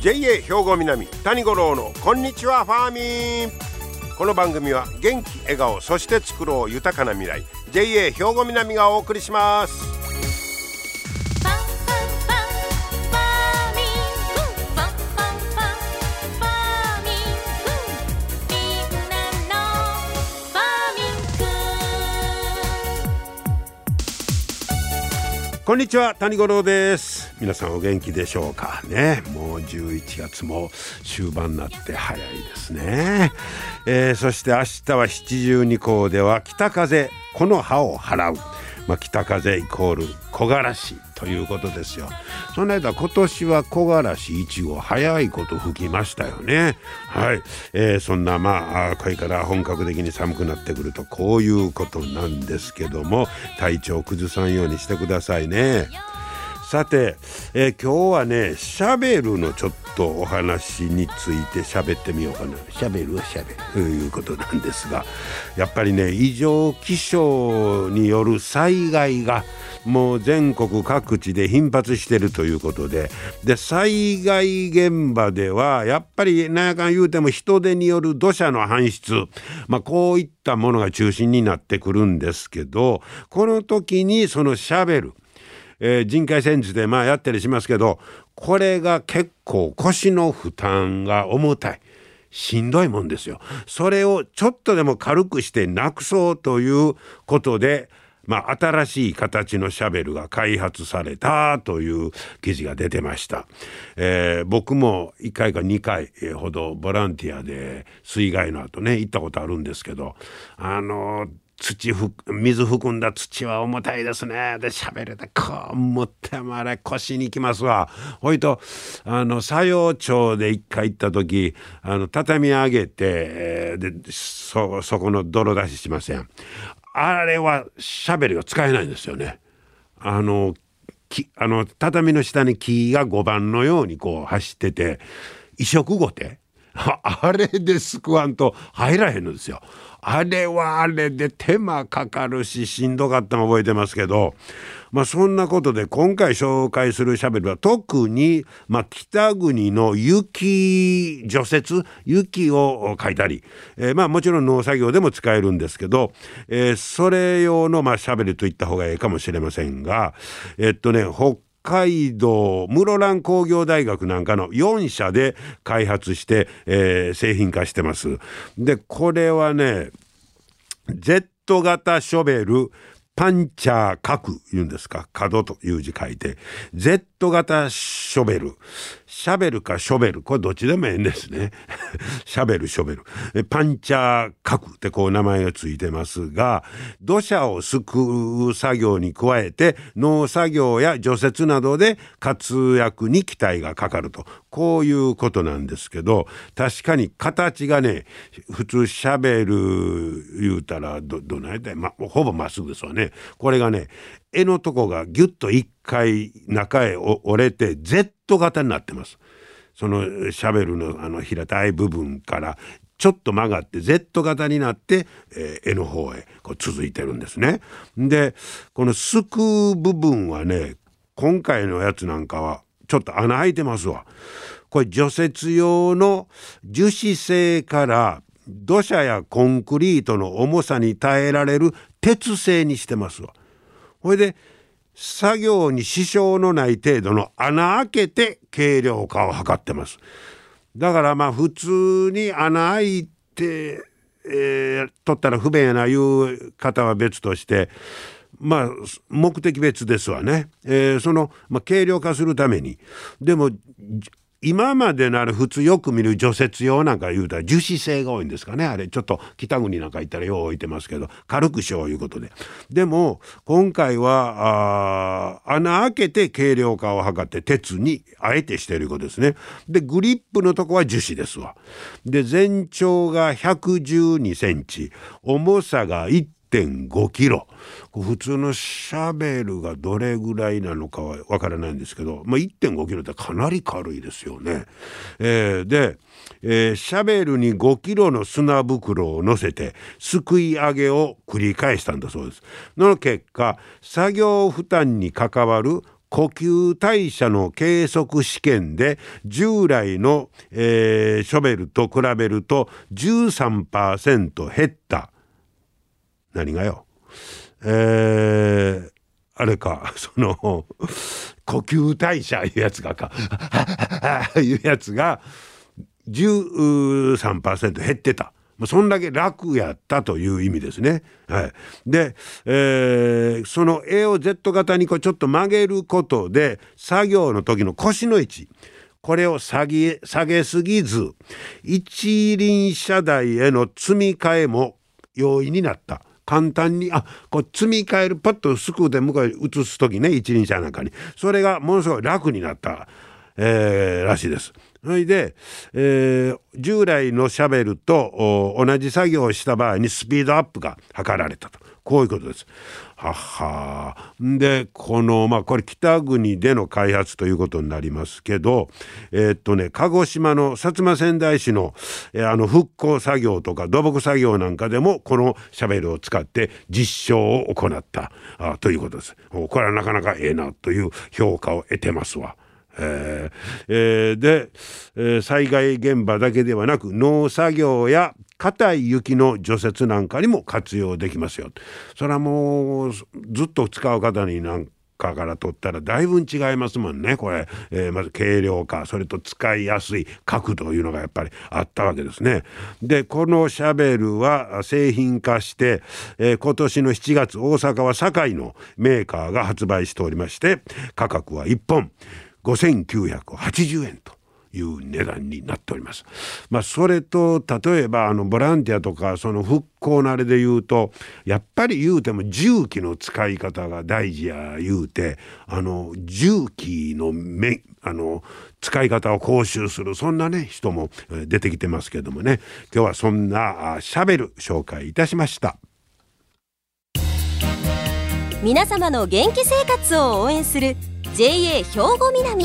JA 兵庫南谷五郎のこんにちはファーミン。この番組は元気笑顔そして作ろう豊かな未来 JA 兵庫南がお送りします。こんにちは谷五郎です。皆さんお元気でしょうかね。もう11月も終盤になって早いですね、えー、そして明日は七十二校では北風この葉を払う。まあ、北風イコール木枯らし。ということですよ。その間今年は木枯らし1号早いこと吹きましたよね。はい、えー、そんなまあこれから本格的に寒くなってくるとこういうことなんですけども体調崩さんようにしてくださいね。さて、えー、今日はねシャベルのちょっとお話について喋ってみようかなシャベルはシャベルということなんですがやっぱりね異常気象による災害がもう全国各地で頻発してるということでで災害現場ではやっぱり何やかん言うても人手による土砂の搬出、まあ、こういったものが中心になってくるんですけどこの時にそのシャベルえー、人海戦術でまあやったりしますけどこれが結構腰の負担が重たい。しんどいもんですよ。それをちょっとでも軽くしてなくそうということで、まあ、新しい形のシャベルが開発されたという記事が出てました。えー、僕も1回か2回ほどボランティアで水害の後ね行ったことあるんですけどあの土ふ水含んだ土は重たいですね。で喋れてこう持ってもあれ腰にきますわ。ほいとあの作用町で一回行った時あの畳上げてでそそこの泥出ししません。あれはシャベルが使えないんですよね。あのきあの畳の下に木が5番のようにこう走ってて移植後手 あれですくわんと入らへんのですよ。あれはあれで手間かかるししんどかったの覚えてますけどまあそんなことで今回紹介するシャベルは特に、まあ、北国の雪除雪雪をかいたり、えー、まあもちろん農作業でも使えるんですけど、えー、それ用のまあシャベルといった方がいいかもしれませんがえっとね北海道室蘭工業大学なんかの4社で開発して、えー、製品化してます。でこれはね Z 型ショベルパンチャー角言うんですか？角という字書いて。Z 型ショベル。シャベルかショベル。これどっちでもええんですね。シャベルショベル。パンチャー角ってこう名前がついてますが土砂をすくう作業に加えて農作業や除雪などで活躍に期待がかかると。こういうことなんですけど確かに形がね普通シャベル言うたらどどないだい、ま、ほぼまっすぐですわね。これがね柄のとこがギュッと一回中へ折れて Z 型になってます。そのシャベルのあの平たい部分からちょっと曲がって Z 型になって、えー、絵の方へこう続いてるんですね。でこのすくう部分はね今回のやつなんかはちょっと穴開いてますわ。これ除雪用の樹脂製から土砂やコンクリートの重さに耐えられる鉄製にしてますわ。ほいで作業に支障のない程度の穴開けて軽量化を図ってます。だからまあ普通に穴開いて、えー、取ったら不便やないう方は別としてまあ目的別ですわね。えー、その、まあ、軽量化するためにでも今までなら普通よく見る除雪用なんか言うたら樹脂製が多いんですかね。あれちょっと北国なんか行ったらよう置いてますけど。軽くしよういうことで。でも今回はあ穴開けて軽量化を図って鉄にあえてしてることですね。でグリップのとこは樹脂ですわ。で全長が112センチ。重さが1 1.5キロ普通のシャベルがどれぐらいなのかはわからないんですけど、まあ、1.5キロってかなり軽いですよね。えー、で、えー、シャベルに5キロの砂袋を乗せてすくい上げを繰り返したんだそうです。の結果作業負担に関わる呼吸代謝の計測試験で従来の、えー、ショベルと比べると13%減った何がよ？えー、あれか その呼吸代謝いうやつがか いうやつが13%減ってた。そんだけ楽やったという意味ですね。はい、で、えー、その A を Z 型にこうちょっと曲げることで作業の時の腰の位置これを下げ下げすぎず一輪車台への積み替えも容易になった。簡単にあこう積み替えるパッとすくうで向こうへ移す時ね一輪車なんかにそれがものすごい楽になった、えー、らしいです。それで、えー、従来のシャベルと同じ作業をした場合にスピードアップが図られたとこういうことです。ははでこのまあこれ北国での開発ということになりますけどえー、っとね鹿児島の薩摩川内市の,、えー、あの復興作業とか土木作業なんかでもこのシャベルを使って実証を行ったあということです。これはなかなかええなという評価を得てますわ。えーえー、で、えー、災害現場だけではなく農作業や硬い雪の除雪なんかにも活用できますよ。それはもうずっと使う方になんかから取ったらだいぶ違いますもんねこれ、えー、まず軽量化それと使いやすい角度というのがやっぱりあったわけですね。でこのシャベルは製品化して、えー、今年の7月大阪は堺のメーカーが発売しておりまして価格は1本5980円と。いう値段になっております。まあ、それと例えばあのボランティアとかその復興のあれで言うとやっぱり言うても重機の使い方が大事や言うてあの重機のめあの使い方を講習するそんなね人も出てきてますけどもね今日はそんなシャベル紹介いたしました。皆様の元気生活を応援する JA 兵庫南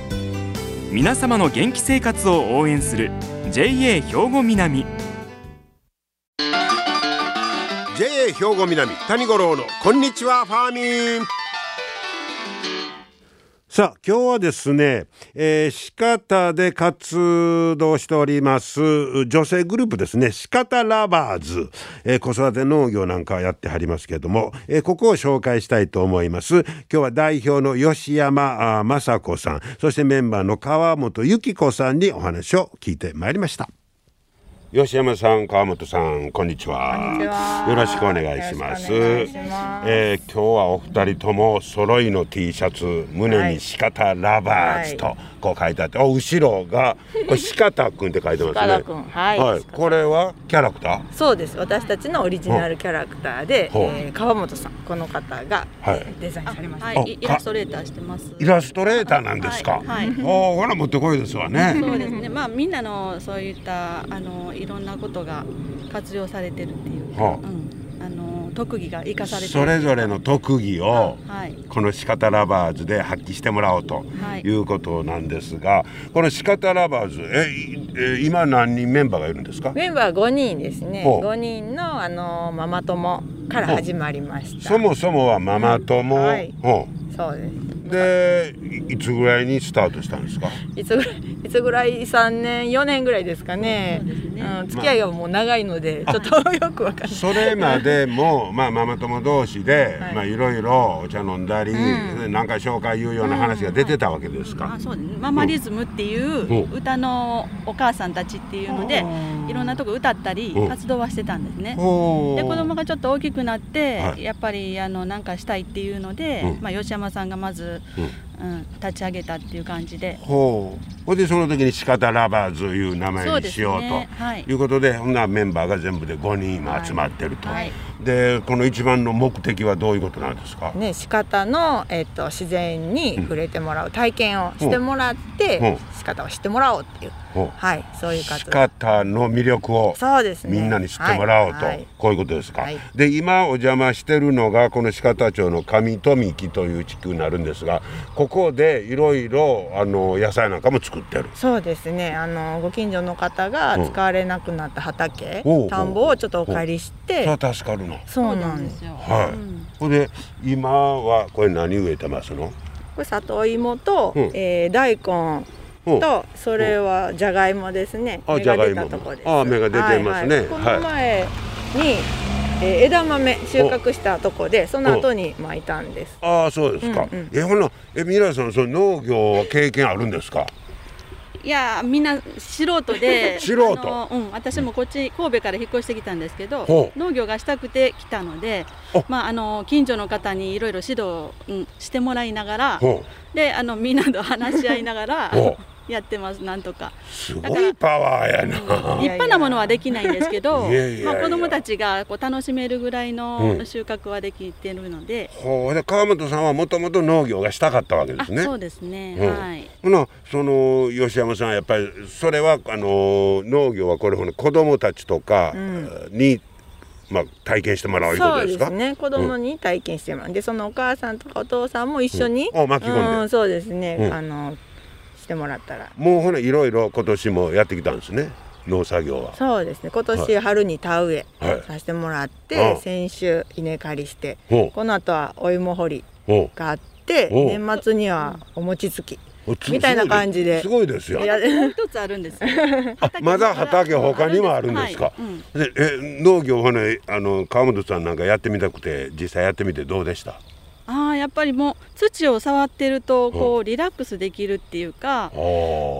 皆様の元気生活を応援する JA 兵庫南。JA 兵庫南谷五郎のこんにちはファーミン。さあ今日はですね、えー、四方で活動しております女性グループですね。四方ラバーズ、えー、子育て農業なんかやってはりますけれども、えー、ここを紹介したいと思います。今日は代表の吉山雅子さんそしてメンバーの川本由紀子さんにお話を聞いてまいりました。吉山さん、川本さん、こんにちは。よろしくお願いします。まえー、今日はお二人とも揃いの T シャツ、胸に仕方ラバーズと。はい。こう書いてあってあ後ろがこれ鹿田君って書いてますね。はい、はい、これはキャラクター？そうです。私たちのオリジナルキャラクターで、えー、川本さんこの方が、はい、デザインされました、はい、イラストレーターしてます。イラストレーターなんですか？はい、おほら持ってこいですわね。そうですね。まあみんなのそういったあのいろんなことが活用されてるっていうか、はあ、うん。特技が生かされてそれぞれの特技を、この仕方ラバーズで発揮してもらおうとい。うことなんですが、この仕方ラバーズええ今何人メンバーがいるんですか？メンバー5人ですね。5人のあのママ友から始まりました。そもそもはママ友、はい、そうですでいつぐらいにスタートしたんですか？いつぐらいいつぐらい3年4年ぐらいですかね。うん、付き合いがもう長いので、ちょっとよくわかんない。それまでもまあママ友同士で、はい、まあいろいろお茶飲んだり、うん、なんか紹介言うような話が出てたわけですか、うん、あそうです。ママリズムっていう歌のお母さんたちっていうのでいろんなとこ歌ったり活動はしてたんですね。で子供がちょっと大きくなって、はい、やっぱりあのなんかしたいっていうので、まあ吉山さんがまずうん、立ち上げたっていう感じで。ほう。ほんでその時に「仕方ラバーズ」いう名前にしようと、ねはい、いうことでほんなメンバーが全部で5人今集まってると、はい、でこの一番の目的はどういうことなんですか？ね仕方の、えっと、自然に触れてもらう、体験をしてもらって、仕方を知ってもらおうっていうはいそういう活動。仕方の魅力をそうです、ね、みんなに知ってもらおうと、はい、こういうことですか、はい、で今お邪魔してるのがこの鹿田町の上富木という地区になるんですがここでいろいろあの野菜なんかも作ってる。そうですね。あのご近所の方が使われなくなった畑、うん、田んぼをちょっとお借りして。それ助かるの。そうなんですよ。はい、うん、ほで今はこれ何植えてますの？これ里芋と、うん、えー、大根とそれはじゃがいもですね。あ、芽が出たとこです。あ、芽が出てますね。はいはい、この前に、えー、枝豆収穫したとこでその後に巻いたんです。ああ、そうですか。うんうん、え、ほな、え、皆さんその農業は経験あるんですか？いやみんな素人で 素人うん、私もこっち神戸から引っ越してきたんですけど農業がしたくて来たのでまあ、あの近所の方にいろいろ指導、うん、してもらいながらであのみんなと話し合いながら やってますなんとか。すごいパワーやな、うん、立派なものはできないんですけどまあ、子供たちがこう楽しめるぐらいの収穫はできてるので、うん、ほう。で川本さんはもともと農業がしたかったわけですね。そうですね、うん、はい。ほなその吉山さんやっぱりそれはあの農業はこれほど子供たちとかに、まあ、体験してもらうそうですね。子供に体験してもらう、うん、でそのお母さんとかお父さんも一緒に、うん、巻き込んで、うん、そうですね、あのしてもらったら。もうほらいろいろ今年もやってきたんですね。農作業は。そうですね。今年春に田植えさせてもらって、はい、先週稲刈りして、この後はお芋掘りがあって年末にはお餅つきみたいな感じですごいですよ。一つあるんです。まだ畑他にもあるんですか？はい。うん、でえ農業はねあの川本さんなんかやってみたくて実際やってみてどうでした？ああやっぱりもう土を触ってるとこうリラックスできるっていうか、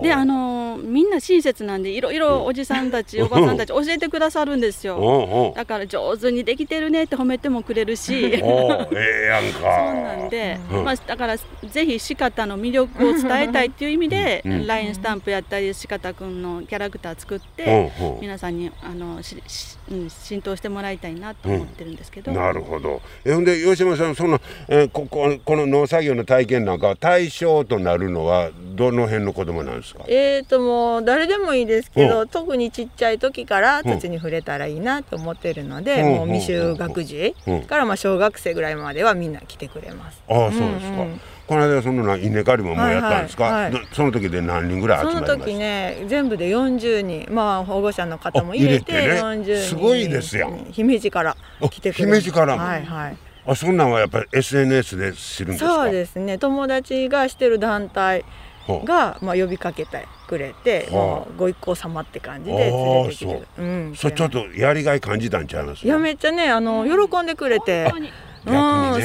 であのみんな親切なんでいろいろおじさんたち、おばさんたち教えてくださるんですよ、だから上手にできてるねって褒めてもくれるし。ええやんか。そうなんで、まあ、だからぜひ四方の魅力を伝えたいっていう意味で、ラインスタンプやったり四方くんのキャラクター作って、皆さんにあのしし、うん、浸透してもらいたいなと思ってるんですけど、なるほど。えほんで吉島さんその、えー、こここの農作業の体験なんか対象となるのはどの辺の子供なんですか？えーともう誰でもいいですけど、特にちっちゃい時から土に触れたらいいなと思ってるので、もう未就学児からまあ小学生ぐらいまではみんな来てくれます。ああそうですか、この間その稲刈りももうやったんですか、はいはい、その時で何人ぐらいその時ね全部で40人まあ保護者の方も入れてれて、ね、40人すごいですよ姫路から来てくれ姫路からはいはいあそんなんはやっぱり SNS で知るんですか？そうですね。友達がしてる団体が、まあ、呼びかけてくれて、もうご一行様って感じで連れてきてるう、ん、それちょっとやりがい感じたんちゃいます？いやめっちゃねあの喜んでくれて。逆にね、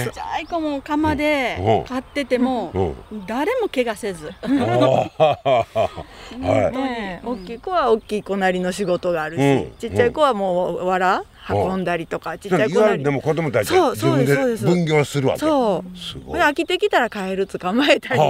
ちっちゃい子も釜で買ってても、誰も怪我せず。はい、ね、大きい子は大きい子なりの仕事があるし、ちっちゃい子はもうわら運んだりとかちっちゃい子なり。でも子供たちは自分で分業するわけ。そう。すごい。飽きてきたらカエル捕まえたり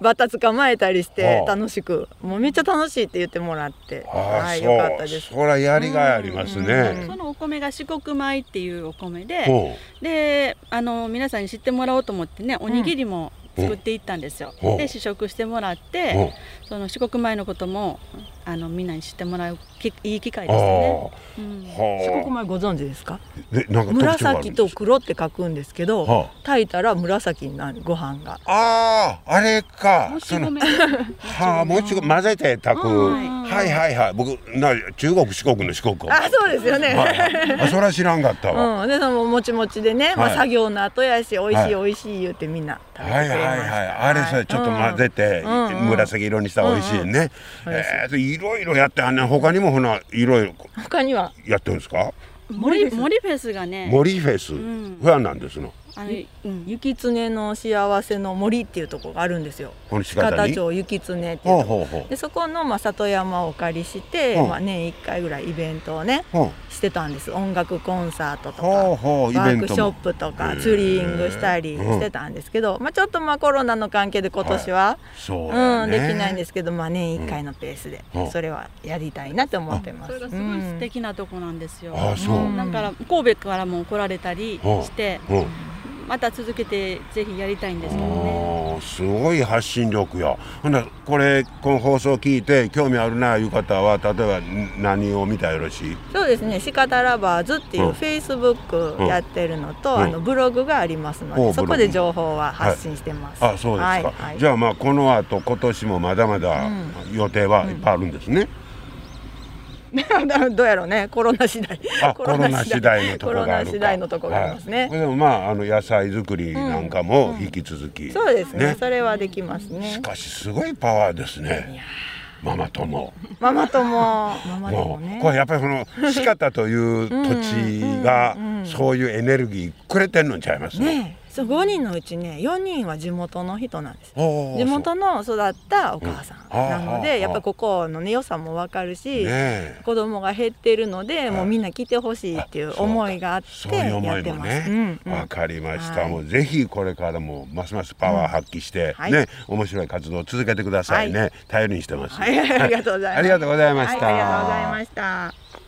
バッタ捕まえたりして楽しく。もうめっちゃ楽しいって言ってもらって。はいよかったです。そりゃやりがいありますね。そのお米が四国米っていうお米でであの皆さんに知ってもらおうと思ってねおにぎりも作っていったんですよ。で試食してもらってその四国米のこともあのみんなに知ってもらういい機会ですね、うん、四国米ご存知ですか？紫と黒って書くんですけど、はあ、炊いたら紫になるご飯が。あああれか。もち米。はあもち米。混ぜて炊く、はい、はいはい僕な中国四国の四国あそうですよね、はい、あそれは知らんかったわ、うん、でそのもちもちでね、はい、まあ作業の後やし美味しい美味しい言ってみんな食べてくれます、はいはいはい。あれそれちょっと混ぜて、紫色にしたら美味しいね、うん。うん、えー、いろいろやってあんね他にもほないろいろ。他には。やってるんですか？モリモリフェスがね。モリフェス、うん、ファンなんですのあの、うん、雪常の幸せの森っていうところがあるんですよ。鹿田町雪常っていうとこ。でそこのまあ里山をお借りして、まあ年一回ぐらいイベントをねしてたんです。音楽コンサートとかワークショップとかツーリングしたりしてたんですけど、まあちょっとまあコロナの関係で今年は、うんできないんですけど、まあ年一回のペースでそれはやりたいなと思ってます。それがすごい素敵なとこなんですよ。だから神戸からも来られたりして。また続けてぜひやりたいんですけどね。すごい発信力や。ほんなこれこの放送聞いて興味あるないう方は例えば何を見たらよろしい？そうですね「シカタラバーズ」っていうフェイスブックやってるのと、うん、あのブログがありますので、うん、そこで情報は発信してます、はい、あそうですか、はいはい、じゃあまあこの後今年もまだまだ予定はいっぱいあるんですね、うん どうやろうね。コロナ次第。コロナ次第。のところがあのところがありますね、はい、でもまああの野菜作りなんかも引き続き、うんうん、そうですね、ね、それはできますね。しかしすごいパワーですね。ママ友。ママ友。ママ友ね。これやっぱりこの四方という土地がそういうエネルギーくれてんのんちゃいますね。ねそう5人のうちね4人は地元の人なんです。地元の育ったお母さんなので、うん、やっぱりここのね良さも分かるし、ね、子供が減ってるのでもうみんな来てほしいっていう思いがあってやってます。ね、うんうん、分かりました、はい、もうぜひこれからもますますパワー発揮して、うん、ね、はい、面白い活動を続けてくださいね、はい、頼りにしてます、はい、ありがとうございました、ありがとうございました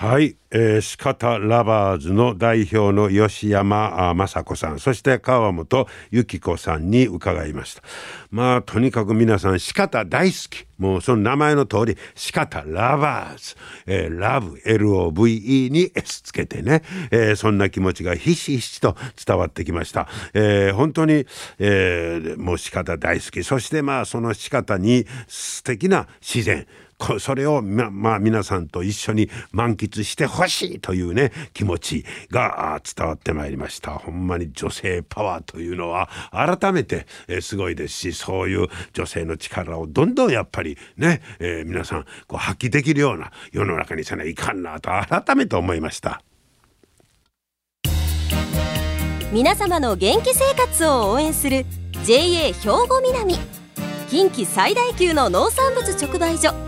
はい、えー、シカタラバーズの代表の吉山雅子さん。そして川本由紀子さんに伺いました。まあとにかく皆さんシカタ大好き。もうその名前の通りシカタラバーズ、えー、ラブ LOVE に S つけてね、えー、そんな気持ちがひしひしと伝わってきました、えー、本当に、えー、もうシカタ大好き。そしてまあそのシカタに素敵な自然。それをままあ皆さんと一緒に満喫してほしいというね気持ちが伝わってまいりました。ほんまに女性パワーというのは改めて、え、すごいです。しそういう女性の力をどんどんやっぱりね、えー、皆さんこう発揮できるような世の中にせないかんなと改めて思いました。皆様の元気生活を応援する JA 兵庫南。近畿最大級の農産物直売所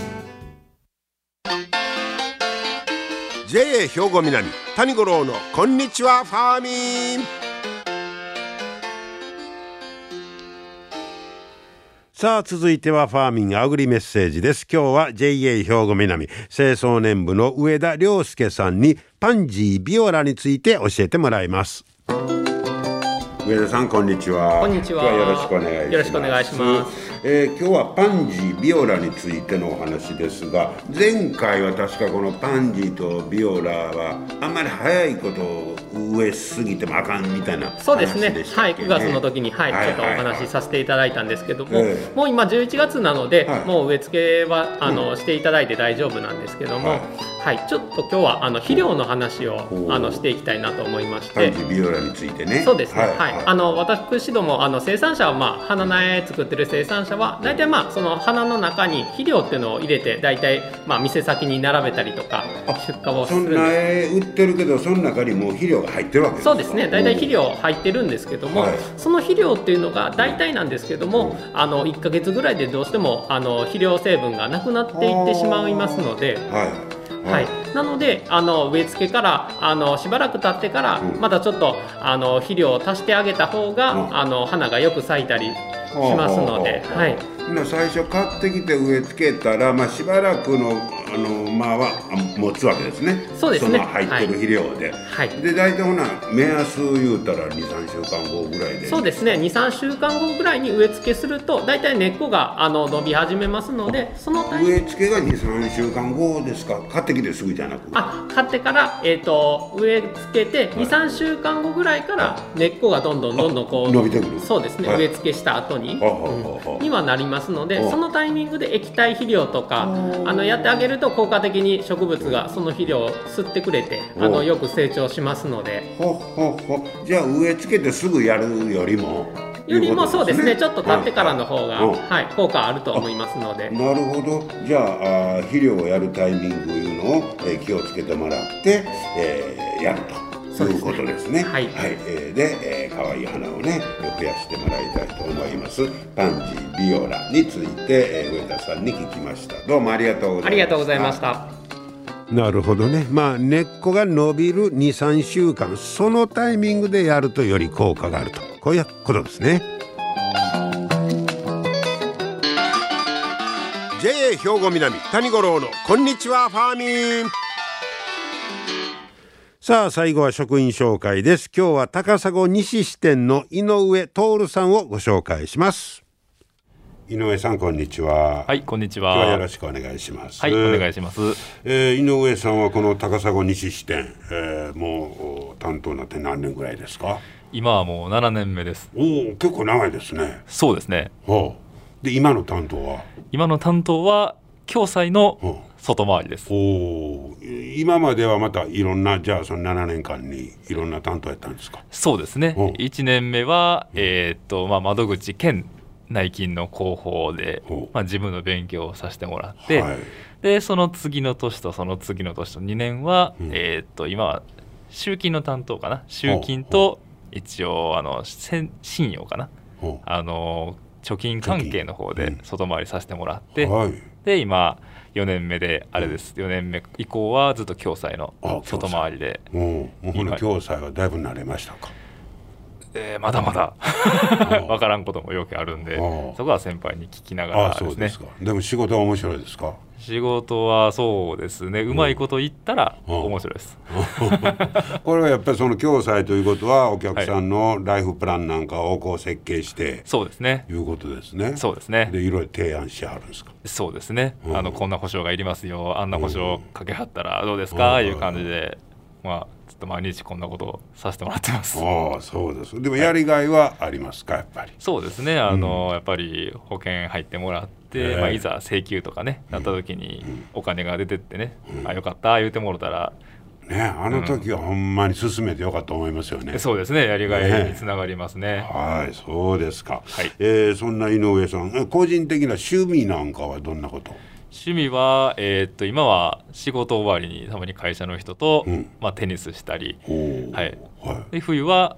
JA 兵庫南谷五郎のこんにちはファーミン。さあ続いてはファーミンアグリメッセージです。今日は JA 兵庫南清掃年部の上田良介さんにパンジービオラについて教えてもらいます。上田さんこんにちは。こんにちは。よろしくお願いします。よろしくお願いします。えー、今日はパンジービオラについてのお話ですが前回は確かこのパンジーとビオラはあんまり早いことを植えすぎてもあかんみたいなそうですね。はい9月の時に、はい、はい、ちょっとお話しさせていただいたんですけども、えー、もう今11月なので、はい、もう植え付けはあの、うん、していただいて大丈夫なんですけども、はい、ちょっと今日はあの肥料の話をあのしていきたいなと思いまして。パンジービオラについてね。そうですね。はい、あの私どもあの生産者はまあ花苗作ってる生産者者は大体まあその花の中に肥料っていうのを入れて大体まあ店先に並べたりとか出荷をするんです。そんな売ってるけどその中にもう肥料が入ってるわけですそうですね。大体肥料入ってるんですけども、はい、その肥料っていうのが大体なんですけども、あの1か月ぐらいでどうしてもあの肥料成分がなくなっていってしまいますので。はいはい、なのであの植え付けからあのしばらく経ってから、またちょっとあの肥料を足してあげた方が、あの花がよく咲いたりしますので、はい、最初買ってきて植え付けたら、まあ、しばらくのあのまあは持つわけですね。そうですね。入ってる肥料で、はい、で大体ほな目安言うたら23週間後ぐらいで。そうですね。23週間後ぐらいに植え付けすると大体根っこがあの伸び始めますのでその植え付けが23週間後ですか？買ってきてすぐじゃなく。あ買ってから、えーと、植え付けて23週間後ぐらいから根っこがどんどんどんどんこう伸びてくる。そうですね、はい、植え付けした後に、うん、にはなりますのでそのタイミングで液体肥料とかあのやってあげると効果的に植物がその肥料を吸ってくれてあのよく成長しますので。ほほほじゃあ植え付けてすぐやるよりも。よりもそうですね。ちょっと経ってからの方が、はい、効果あると思いますので。なるほど。じゃああ肥料をやるタイミングいうのを、えー、気をつけてもらって、えー、やると。そういうことですね。はい、はい、えー、で、えー、可愛い花をね増やしてもらいたいと思います。パンジービオラについて、えー、上田さんに聞きました。どうもありがとうございました。ありがとうございました。なるほどね。まあ根っこが伸びる2、3週間、そのタイミングでやるとより効果があると。こういうことですね。JA 兵庫南谷五郎のこんにちはファーミン。さあ最後は職員紹介です。今日は高砂西支店の井上徹さんをご紹介します。井上さんこんにちは。はいこんにちは。今日はよろしくお願いします。はいお願いします、えー、井上さんはこの高砂西支店、えー、もう担当になって何年ぐらいですか？今はもう7年目です。おお結構長いですね。そうですね。はあ、で今の担当は？今の担当は共済の外回りです、おお今まではまたいろんなじゃあその7年間にいろんな担当やったんですか？そうですね。1年目は、えー、っとまあ、窓口兼内勤の広報で、まあ、自分の勉強をさせてもらって、はい、でその次の年とその次の年と2年は、うん、えー、っと今は集金の担当かな？集金と一応あの信用かな？あの貯金関係の方で外回りさせてもらって、はい、で今4年目であれです、4年目以降はずっと共済の外回りで。もうもうこの共済はだいぶ慣れましたか？えー、まだまだ。分 からんこともよくあるんでそこは先輩に聞きながらですね。でも仕事は面白いですか？仕事はそうですね。うまいこと言ったら面白いです、これはやっぱりその共済ということはお客さんのライフプランなんかをこう設計して、そうですね。いうことですね。そうですね。でいろいろ提案してはるんですか？そうですね、うん、あのこんな保証がいりますよ。あんな保証かけはったらどうですか、いう感じでまあと毎日こんなことをさせてもらってます。ああそうです。でもやりがいはありますか、やっぱり。そうですね。あの、うん、やっぱり保険入ってもらって、えー、まあ、いざ請求とかねなった時にお金が出てってね、うん、あよかった言うてもろたら。ね、あの時はほんまに進めてよかったと思いますよね。そうですね、やりがいにつながりますね。ねはい、そうですか。はい、えー、そんな井上さん、個人的な趣味なんかはどんなこと？趣味は、えー、っと今は仕事終わりにたまに会社の人と、うん、まあ、テニスしたり、はい、はい、で冬は、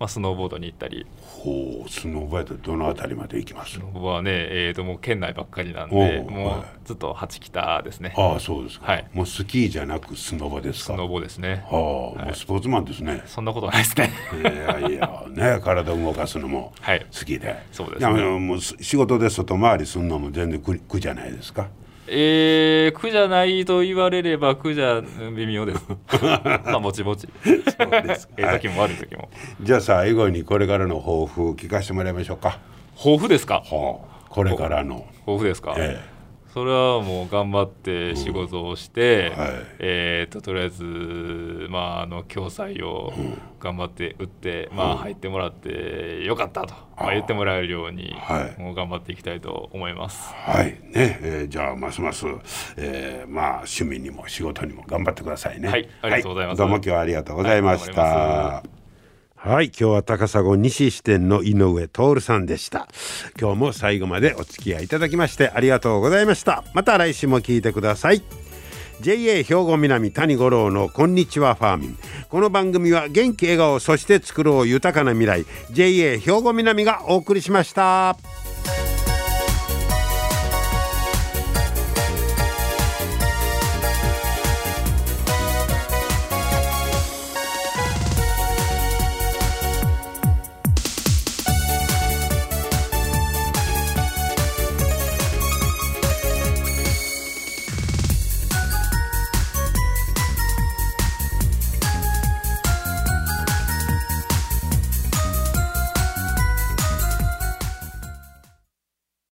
まあ、スノーボードに行ったり。ほう。スノーボードどの辺りまで行きます？スノボはね、えー、ともう県内ばっかりなんでもうずっと八北ですね。ああそうですか、はい、もうスキーじゃなくスノボですか？スノボですね。はあ、はい、もうスポーツマンですね。そんなことないですね。いやいやね体を動かすのも好きで、はい、そうですね。もう仕事で外回りするのも全然苦苦じゃないですか？えー、苦じゃないと言われれば苦じゃ微妙です。まあぼちぼち。そうです。ええ時も悪い時も、じゃあ最後にこれからの抱負聞かせてもらいましょうか。抱負ですか、はあ、これからの。抱負ですか、ええそれはもう頑張って仕事をして、うんはい、えーと、とりあえず、まあ、あの共済を頑張って打って、うん、まあ、入ってもらってよかったと、まあ、言ってもらえるように、はい、もう頑張っていきたいと思います。はい。ねえー、じゃあますます、えー、まあ、趣味にも仕事にも頑張ってくださいね。はい、ありがとうございます。はい、どうも今日はありがとうございました。はい今日は高砂西支店の井上徹さんでした。今日も最後までお付き合いいただきましてありがとうございました。また来週も聞いてください。JA 兵庫南谷五郎のこんにちはファーミン。この番組は元気笑顔そして作ろう豊かな未来。JA 兵庫南がお送りしました。